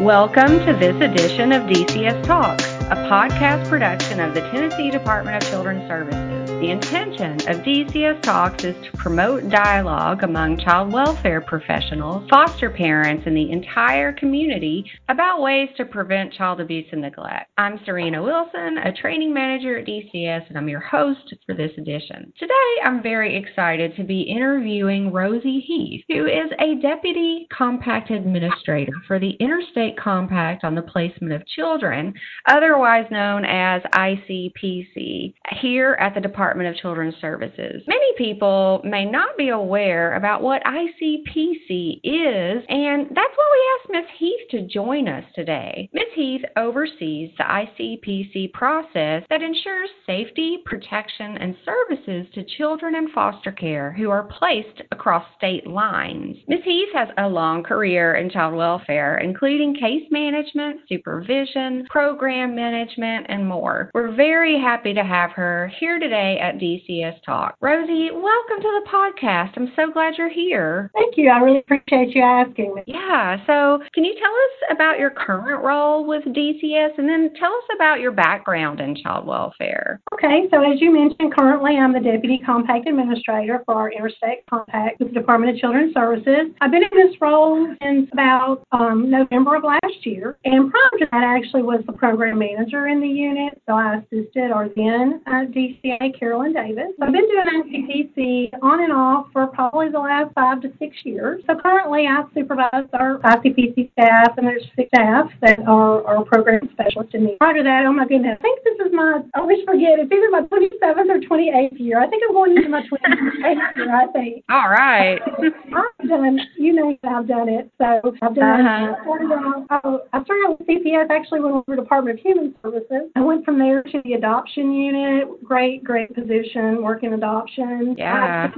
Welcome to this edition of DCS Talks, a podcast production of the Tennessee Department of Children's Services. The intention of DCS Talks is to promote dialogue among child welfare professionals, foster parents, and the entire community about ways to prevent child abuse and neglect. I'm Serena Wilson, a training manager at DCS, and I'm your host for this edition. Today, I'm very excited to be interviewing Rosie Heath, who is a Deputy Compact Administrator for the Interstate Compact on the Placement of Children, otherwise known as ICPC, here at the Department Department of Children's Services. Many people may not be aware about what ICPC is, and that's why we asked Ms. Heath to join us today. Ms. Heath oversees the ICPC process that ensures safety, protection, and services to children in foster care who are placed across state lines. Ms. Heath has a long career in child welfare, including case management, supervision, program management, and more. We're very happy to have her here today at DCS Talk. Rosie, welcome to the podcast. I'm so glad you're here. Thank you. I really appreciate you asking me. Yeah. So, can you tell us about your current role with DCS and then tell us about your background in child welfare? Okay. So, as you mentioned, currently I'm the Deputy Compact Administrator for our Interstate Compact with the Department of Children's Services. I've been in this role since about um, November of last year. And prior to that, I actually was the program manager in the unit. So, I assisted our then uh, DCA, Carolyn Davis. I've been doing ICPC on and off for probably the last five to six years. So currently I supervise our ICPC staff and there's six staff that are, are program specialists in the Prior to that, oh my goodness, I think this is my, I always forget, it's either my 27th or 28th year. I think I'm going into my 28th year, I think. All right. I've done, you know, I've done it. So I've done, uh-huh. I, started I started with CPS actually when we were Department of Human Services. I went from there to the adoption unit. Great, great position, working adoption. Yeah.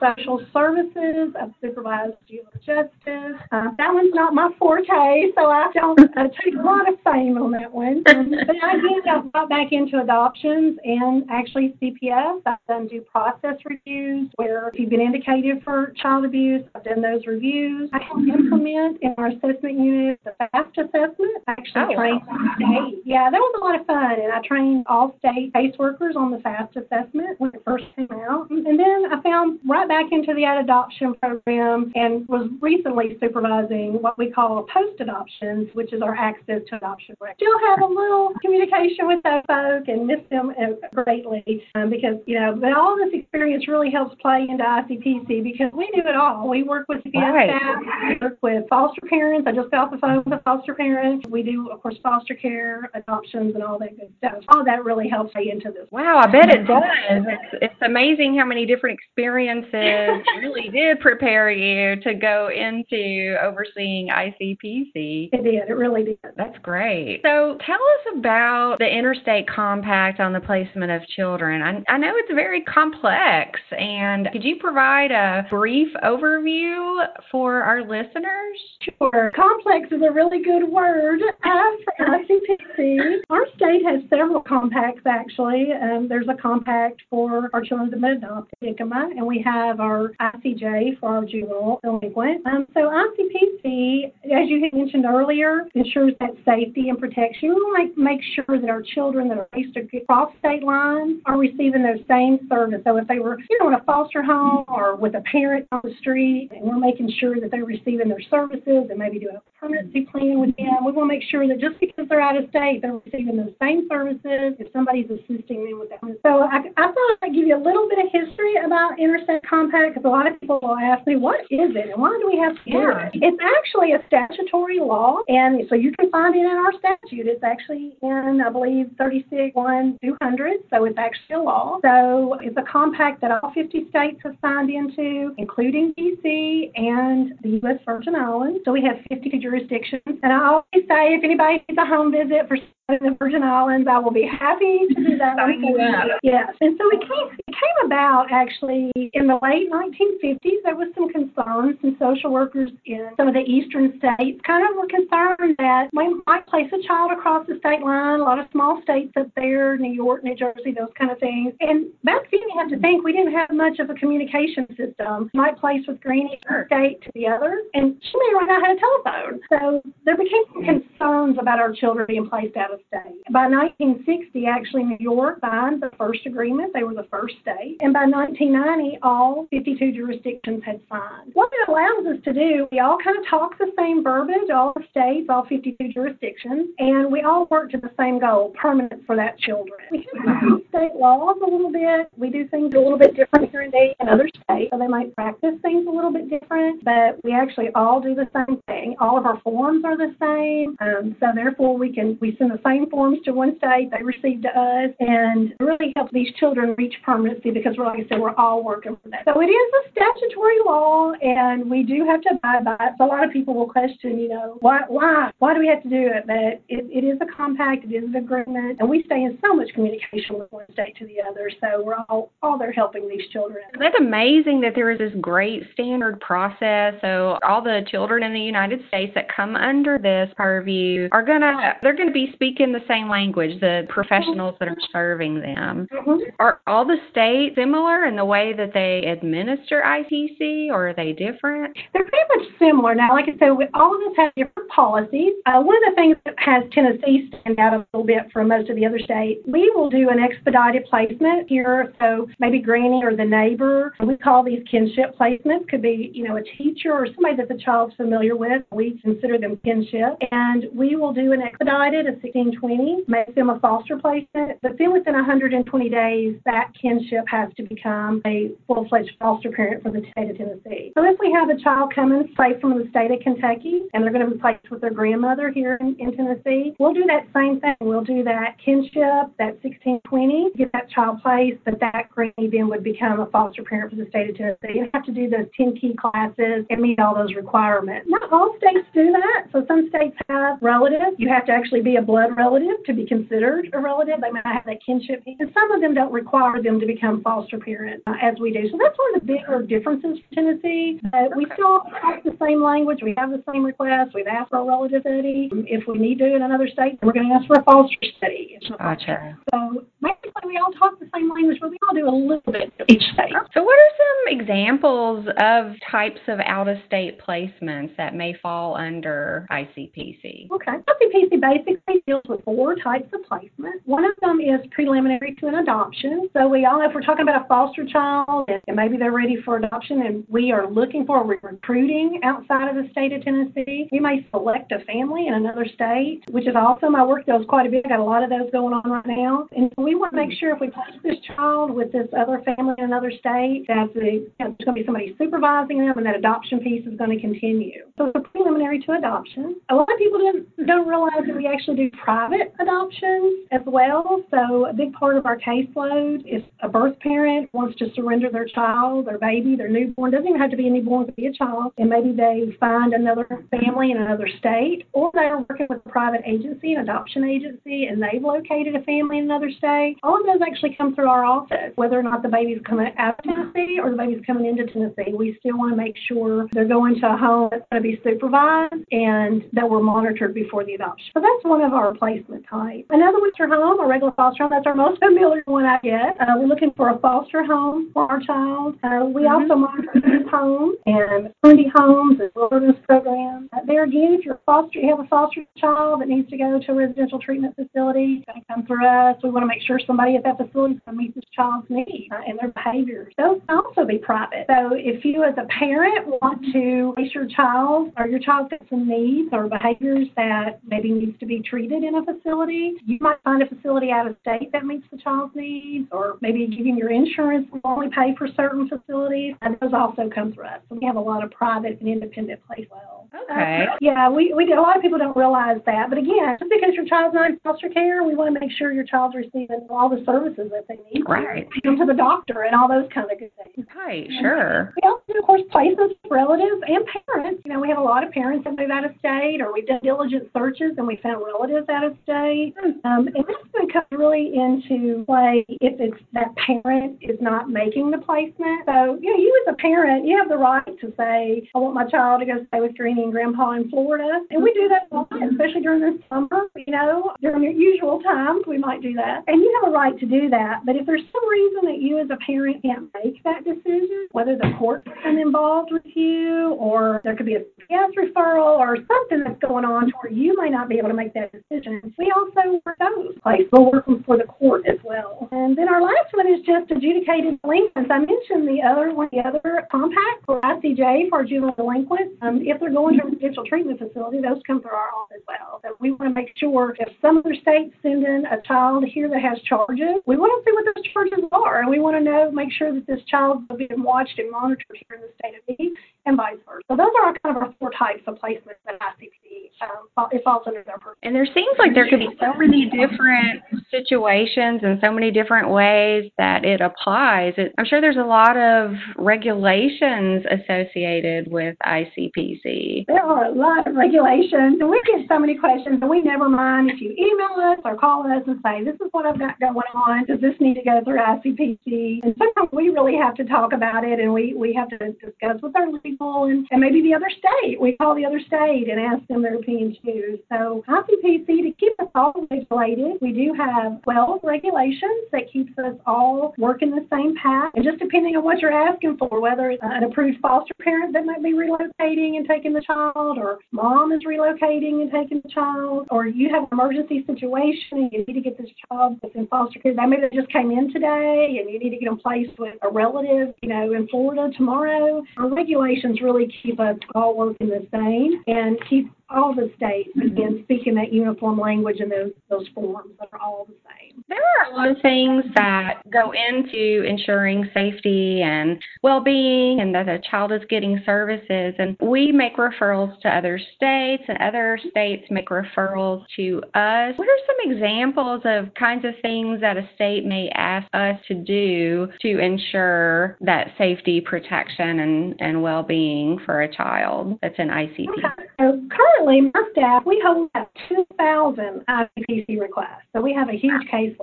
social services. I've supervised juvenile justice. Uh, that one's not my forte, so I don't take a lot of fame on that one. Um, but I did got back into adoptions and actually CPS. I've done due process reviews where if you've been indicated for child abuse, I've done those reviews. I help implement in our assessment unit the FAST assessment. I actually oh, trained wow. state. Yeah, that was a lot of fun, and I trained all state caseworkers on the FAST assessment when it first came out. And then I found right back into the adoption program and was recently supervising what we call post adoptions, which is our access to adoption. I still have a little communication with those folk and miss them uh, greatly um, because, you know, but all this experience really helps play into ICPC because we do it all. We work with CPS right. staff, we work with foster parents. I just got off the phone with a foster parent. We do, of course, foster care, adoptions, and all that good stuff. All that really helps play into this. Wow, I bet it does. It's, it's amazing how many different experiences really did prepare you to go into overseeing ICPC. It did. It really did. That's great. So tell us about the Interstate Compact on the placement of children. I, I know it's very complex, and could you provide a brief overview for our listeners? Sure. Complex is a really good word uh, for ICPC. Our state has several compacts, actually. Um, there's a compact for our children's that adopted, and we have our ICJ for our juvenile delinquent. Um, so ICPC, as you had mentioned earlier, ensures that safety and protection. We to make sure that our children that are raised across state lines are receiving those same service. So if they were, you know, in a foster home or with a parent on the street, and we're making sure that they're receiving their services and maybe doing a permanency plan with them, we want to make sure that just because they're out of state, they're receiving those same services if somebody's assisting them with that. So I, I thought I'd give you a little bit of history about Interstate Compact because a lot of people will ask me, what is it and why do we have to do yeah. it? It's actually a statutory law, and so you can find it in our statute. It's actually in, I believe, 36 1 200, so it's actually a law. So it's a compact that all 50 states have signed into, including D.C. and the U.S. Virgin Islands. So we have 50 jurisdictions. And I always say if anybody needs a home visit for in the Virgin Islands, I will be happy to do that. Sign you up. Yes. And so it came about actually in the late 1950s. There was some concerns, some social workers in some of the eastern states kind of were concerned that we might place a child across the state line. A lot of small states up there, New York, New Jersey, those kind of things. And back then, you have to think we didn't have much of a communication system. Might place with Granny from state to the other, and she may or not have a telephone. So there became some mm-hmm. concerns about our children being placed out of state. By 1960, actually, New York signed the first agreement. They were the first state. And by 1990, all 52 jurisdictions had signed. What it allows us to do, we all kind of talk the same verbiage, all the states, all 52 jurisdictions, and we all work to the same goal, permanence for that children. We have state laws a little bit. We do things a little bit different here in Dayton and other states, so they might practice things a little bit different, but we actually all do the same thing. All of our forms are the same, um, so therefore we can we send the same forms to one state, they receive to us, and really helps these children reach permanency because, we're, like I said, we're all working for that. So it is a statutory law, and we do have to abide by it. So a lot of people will question, you know, why why why do we have to do it? But it, it is a compact, it is an agreement, and we stay in so much communication with one state to the other. So we're all all there helping these children. That's amazing that there is this great standard process. So all the children in the United States that come under this purview are gonna they're gonna be speaking the same language, the professionals that are serving them. Mhm. Are all the states similar in the way that they administer ITC or are they different? They're pretty much similar. Now, like I said, we, all of us have different policies. Uh, one of the things that has Tennessee stand out a little bit from most of the other states, we will do an expedited placement here. So maybe Granny or the neighbor. We call these kinship placements. Could be, you know, a teacher or somebody that the child's familiar with. We consider them kinship. And we will do an expedited, a 1620, make them a foster placement. But then within 120 days, that kinship has to become a full-fledged foster parent for the state of Tennessee. So if we have a child coming, say from the state of Kentucky, and they're going to be placed with their grandmother here in, in Tennessee, we'll do that same thing. We'll do that kinship, that 1620, get that child placed, but that granny then would become a foster parent for the state of Tennessee. You have to do those 10 key classes and meet all those requirements. Not all states do that. So some states have relatives. You have to actually be a blood relative to be considered a relative. They might have that kinship. And some of them don't require them to become foster parents uh, as we do. So that's one of the bigger differences for Tennessee. Uh, we still talk the same language. We have the same requests. We've asked for a relative study. If we need to in another state, we're going to ask for a foster study. Gotcha. So basically, we all talk the same language, but we all do a little bit of each state. So, what are some examples of types of out of state placements that may fall under ICPC? Okay. ICPC basically deals with four types of placement. One of them is preliminary to an adoption. So we all, if we're talking about a foster child and maybe they're ready for adoption and we are looking for recruiting outside of the state of Tennessee, we may select a family in another state, which is awesome. I work those quite a bit. I Got a lot of those going on right now. And we want to make sure if we place this child with this other family in another state, that the, you know, there's going to be somebody supervising them and that adoption piece is going to continue. So it's a preliminary to adoption. A lot of people don't, don't realize that we actually do private adoptions as well. So a big part of our caseload is a birth parent wants to surrender their child, their baby, their newborn. Doesn't even have to be a newborn, could be a child. And maybe they find another family in another state, or they're working with a private agency, an adoption agency, and they've located a family in another state. All of those actually come through our office, whether or not the baby's coming out of Tennessee or the baby's coming into Tennessee. We still want to make sure they're going to a home that's going to be supervised and that we're monitored before the adoption. So that's one of our placement types. Another your home, a regular foster home. That's our most familiar one I get. Uh, we're looking for a foster home for our child. Uh, we Mhm. also monitor youth homes and maternity homes and wilderness programs. Uh, there again, if you're foster, you have a foster child that needs to go to a residential treatment facility, it's going to come through us. We want to make sure somebody at that facility to meet this child's needs uh, and their behaviors. Those can also be private. So if you as a parent want to place your child or your child's got some needs or behaviors that maybe needs to be treated in a facility, you might find a facility out of state that meets the child's needs or maybe giving your insurance will only pay for certain facilities. And those also come through us. So we have a lot of private and independent places. Well. Okay. Uh, yeah, we, we do. A lot of people don't realize that. But again, just because your child's not in foster care, we want to make sure your child's receiving all the services that they need. Right. Them to the doctor and all those kind of good things. Right, sure. We also, of course, placements for relatives and parents. You know, we have a lot of parents that move out of state, or we've done diligence searches and we found relatives out of state. Um, and this one comes really into play if it's that parent is not making the placement. So, you know, you as a parent, you have the right to say, I want my child to go stay with Granny and Grandpa in Florida. And we do that a lot, especially during the summer, you know, during your usual times, we might do that. And you have a right to do that. But if there's some reason that you as a parent can't make that decision, whether the court's been involved with you or there could be a PS referral or something that's going on to where you might not be able to make that decision, we also work those places. We'll work them for the court as well. And then our last one is just adjudicated delinquents. I mentioned the other one, the other compact for ICJ for juvenile delinquents. Um, if they're going residential treatment facility, those come through our office as well. So we want to make sure if some other states send in a child here that has charges, we want to see what those charges are, and we want to know, make sure that this child is being watched and monitored here in the state of East and vice versa. So those are kind of our four types of placements that ICP um, it falls under their purpose. And there seems like there could be so many different situations and so many different ways that it applies. It, I'm sure there's a lot of regulations associated with ICPC. There are a lot of regulations, and we get so many questions, and we never mind if you email us or call us and say, this is what I've got going on. Does this need to go through ICPC? And sometimes we really have to talk about it, and we, we have to discuss with our legal and, and maybe the other state. We call the other state and ask them their opinion too. So ICPC, to keep us all regulated, we do have 12 regulations that keeps us all working the same path. And just depending on what you're asking for, whether it's an approved foster parent that might be relocating and taking the child, or mom is relocating and taking the child, or you have an emergency situation and you need to get this child that's in foster care. Maybe they just came in today and you need to get them placed with a relative, you know, in Florida tomorrow. Our regulations really keep us all working the same and keep all the states again speaking that uniform language and those those forms are all the same. There are a lot of things that go into ensuring safety and well-being, and that the child is getting services. And we make referrals to other states, and other states make referrals to us. What are some examples of kinds of things that a state may ask us to do to ensure that safety, protection, and, and well-being for a child that's in ICP? Okay. So currently, my staff, we hold about 2,000 ICPC requests. So we have a huge case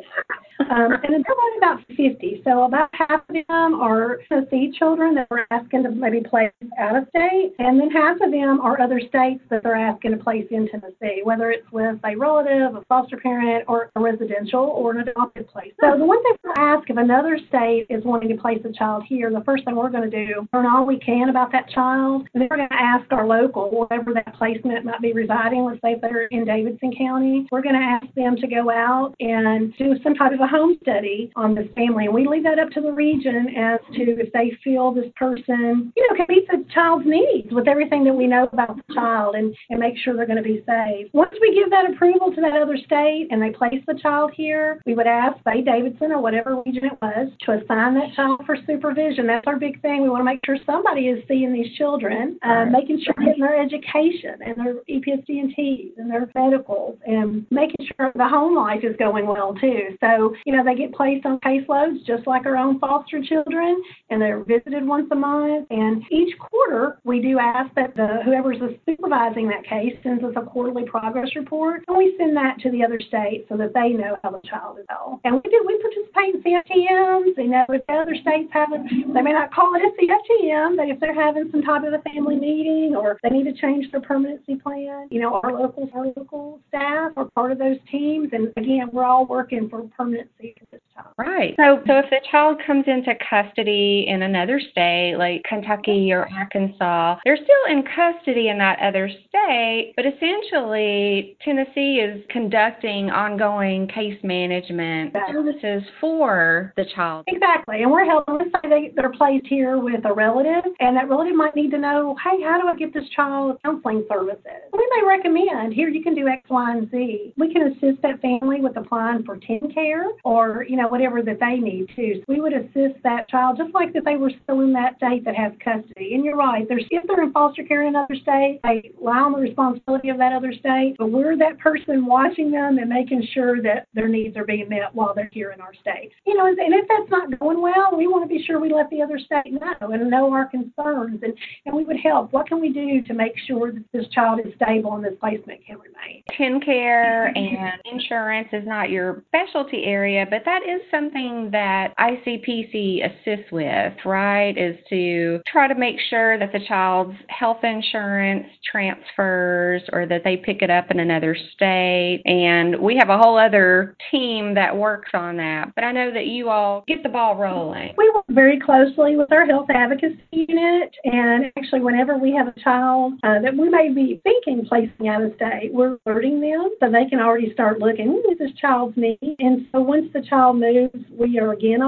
um, and they're only about 50. So about half of them are Tennessee children that we're asking to maybe place out of state. And then half of them are other states that they're asking to place in Tennessee, whether it's with a relative, a foster parent, or a residential or an adopted place. So the one thing we ask if another state is wanting to place a child here, the first thing we're going to do, learn all we can about that child. And then we're going to ask our local, wherever that placement might be residing, let's say if they're in Davidson County, we're going to ask them to go out and do some type of a home study on this family. And we leave that up to the region as to if they feel this person, you know, can meet the child's needs with everything that we know about the child and, and make sure they're going to be safe. Once we give that approval to that other state and they place the child here, we would ask, say, Davidson or whatever region it was, to assign that child for supervision. That's our big thing. We want to make sure somebody is seeing these children, uh, making sure getting their education and their EPSD&Ts and their medicals and making sure the home life is going well too. So, you know, they get placed on caseloads just like our own foster children and they're visited once a month. And each quarter we do ask that the whoever's supervising that case sends us a quarterly progress report and we send that to the other states so that they know how the child is going. And we do we participate in CFTMs, you know, if the other states haven't they may not call it a CFTM, but if they're having some type of a family meeting or they need to change their permanency plan, you know, our local our local staff are part of those teams and again we're all working for permanency for this child. Right. So so if the child comes into custody in another state like Kentucky or Arkansas, they're still in custody in that other state, but essentially Tennessee is conducting ongoing case management services for the child. Exactly. And we're helping let's say they, they're placed here with a relative and that relative might need to know, hey, how do I get this child counseling services? We may recommend here you can do X, Y, and Z. We can assist that family with applying for TennCare or, you know, whatever that they need too. So we would assist that child just like if they were still in that state that has custody. And you're right, there's if they're in foster care in another state, they allow on the responsibility of that other state, but we're that person watching them and making sure that their needs are being met while they're here in our state. You know, and if that's not going well, we want to be sure we let the other state know and know our concerns and, and we would help. What can we do to make sure that this child is stable and this placement can remain? TennCare and insurance is not your specialty area, but that is something that ICPC assists with, right? Is to try to make sure that the child's health insurance transfers or that they pick it up in another state. And we have a whole other team that works on that. But I know that you all get the ball rolling. We work very closely with our health advocacy unit. And actually, whenever we have a child uh, that we may be thinking placing out of state, we're alerting them so they can already start looking, what is this child's need? And so once the child moves, we are again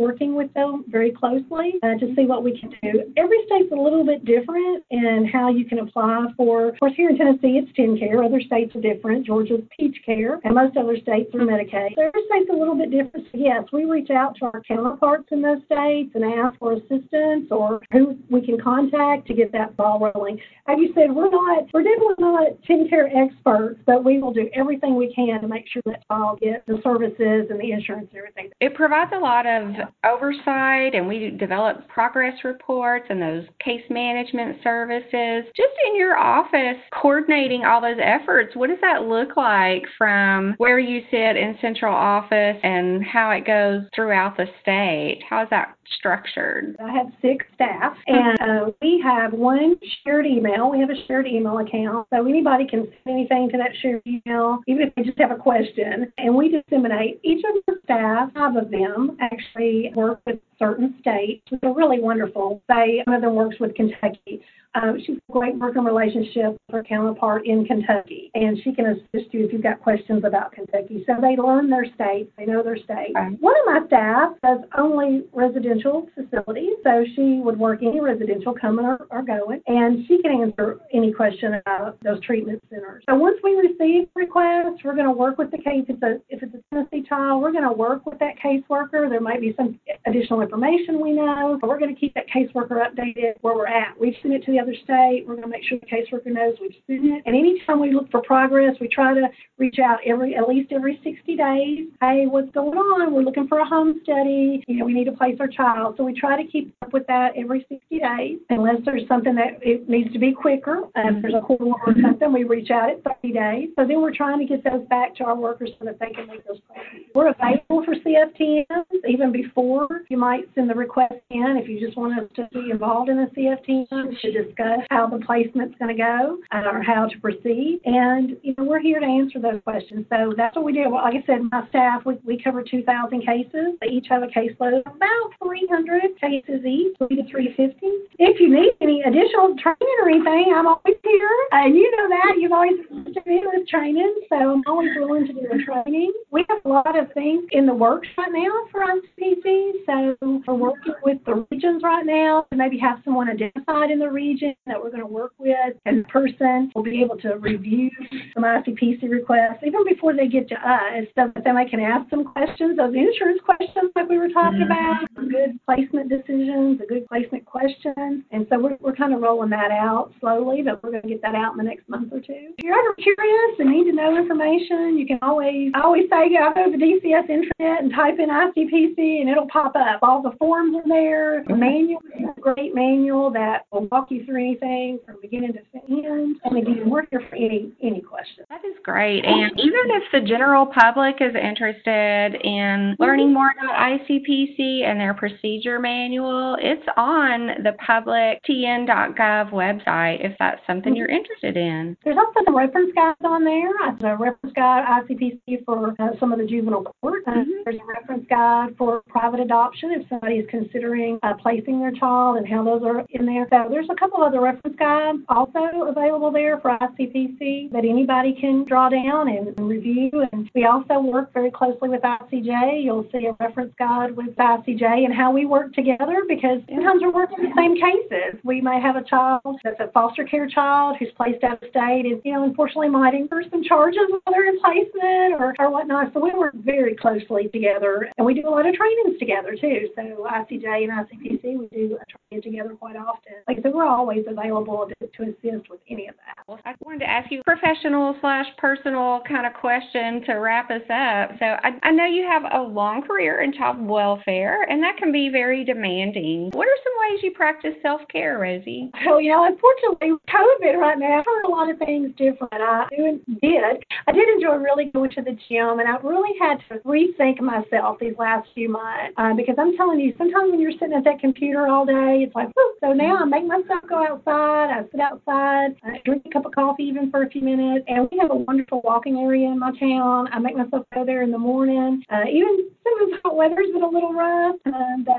working with them very closely uh, to see what we can do. Every state's a little bit different in how you can apply for, of course, here in Tennessee, it's TennCare. Other states are different. Georgia's Peach Care, and most other states are Medicaid. So every state's a little bit different. So yes, we reach out to our counterparts in those states and ask for assistance or who we can contact to get that ball rolling. As you said, we're not, we're definitely not TennCare experts, but we will do everything we can to make sure that child gets the services and the insurance and everything. It provides a lot of oversight, and we develop progress reports and those case management services. Just in your office, coordinating all those efforts, what does that look like from where you sit in central office and how it goes throughout the state? How is that structured? I have six staff, and uh, we have one shared email. We have a shared email account, so anybody can send anything to that shared email, even if they just have a question. And we disseminate each of the staff, five of them, actually work with certain states. They're really wonderful. They one of them works with Kentucky. Um, she's a great working relationship with her counterpart in Kentucky, and she can assist you if you've got questions about Kentucky. So they learn their state, they know their state. Right. One of my staff does only residential facilities, so she would work any residential coming or, or going, and she can answer any question about those treatment centers. So once we receive requests, we're going to work with the case. If it's a if it's a Tennessee child, we're going to work with that caseworker. There might be some additional information we know, but we're going to keep that caseworker updated where we're at. We've sent it to the other state. We're going to make sure the caseworker knows we've seen it. And anytime we look for progress, we try to reach out every at least every 60 days. Hey, what's going on? We're looking for a home study. You know, we need to place our child. So we try to keep up with that every 60 days. Unless there's something that it needs to be quicker, um, if there's a court order or something, we reach out at 30 days. So then we're trying to get those back to our workers so that they can make those placements. We're available for CFTMs even before you might send the request in if you just want us to be involved in a CFTM to discuss how the placement's going to go uh, or how to proceed. And, you know, we're here to answer those questions. So that's what we do. Like I said, my staff, we, we cover 2,000 cases. They each have a caseload of about 300 cases each, 3 to 350. If you need any additional training or anything, I'm always here. And you know that. You've always been with training, so I'm always willing to do the training. We have a lot of things in the works right now for ICPC. So we're working with the regions right now to maybe have someone identified in the region that we're going to work with, and the person will be able to review some ICPC requests even before they get to us, so that then I can ask some questions, those insurance questions like we were talking mm-hmm. about, good placement decisions, the good placement questions, and so we're, we're kind of rolling that out slowly, but we're going to get that out in the next month or two. If you're ever curious and need to know information, you can always, I always say, go to the DCS intranet and type in ICPC, and it'll pop up. All the forms are there, the manual, a great manual that will walk you through anything from beginning to end. And again, we're here for any any questions. That is great. And even if the general public is interested in learning more about ICPC and their procedure manual, it's on the public tn.gov website if that's something you're interested in. There's also the reference guides on there. The reference guide ICPC for uh, some of the juvenile court. Uh, mm-hmm. There's a reference guide for private adoption if somebody is considering uh, placing their child and how those are in there. So there's a couple other reference guides also available there for ICPC that anybody can draw down and review. And we also work very closely with ICJ. You'll see a reference guide with ICJ and how we work together because sometimes we're working the same cases. We may have a child that's a foster care child who's placed out of state and, you know, unfortunately might incur some charges while they're placement or, or whatnot. So we work very closely together and we do a lot of trainings together too. So ICJ and ICPC, we do a training together quite often. Like I said, we're always available to, to assist with any of that. Well, I wanted to ask you a professional slash personal kind of question to wrap us up. So I, I know you have a long career in child welfare and that can be very demanding. What are some ways you practice self-care, Rosie? Well, you know, unfortunately, COVID right now, I've heard a lot of things different. I did. I did enjoy really going to the gym, and I really had to rethink myself these last few months uh, because I'm telling you, sometimes when you're sitting at that computer all day, it's like, so now I make myself go outside. I sit outside, I drink a cup of coffee even for a few minutes, and we have a wonderful walking area in my town. I make myself go there in the morning. Uh, even some of the hot weather's been a little rough, and uh,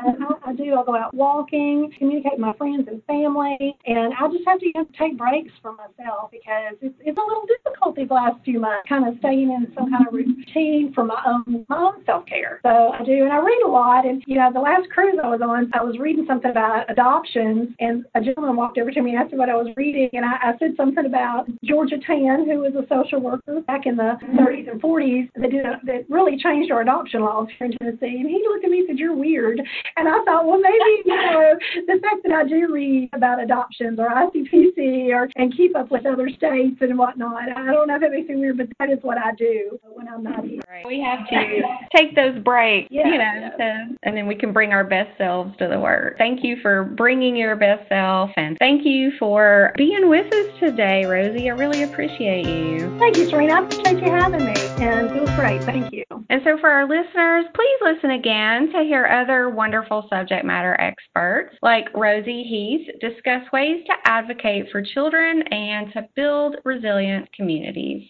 I, I do. I'll go out walking, communicate with my friends and family, and I just have to you know, take breaks for myself because it's, it's a little difficult these last few months, kind of staying in some kind of routine for my own my own self care. So I do, and I read a lot. And you know, the last cruise I was on, I was reading something about adoptions, and a gentleman walked over to me and asked me what I was reading, and I, I said something about Georgia Tann, who was a social worker back in the 30s and 40s that did a, that really changed our adoption laws here in Tennessee. And he looked at me and said, "You're weird," and I thought, well, maybe you know, the fact that I do read about adoptions or ICPC or and keep up with other states and whatnot. I don't know if that makes me weird, but that is what I do when I'm not here. Right. We have to take those breaks, yeah, you know, yeah. to, and then we can bring our best selves to the work. Thank you for bringing your best self, and thank you for being with us today, Rosie. I really appreciate you. Thank you, Serena. I appreciate you having me, and it was great. Thank you. And so, for our listeners, please listen again to hear other wonderful subject matter experts like Rosie Heath discuss ways to advocate for children and to build resilient communities.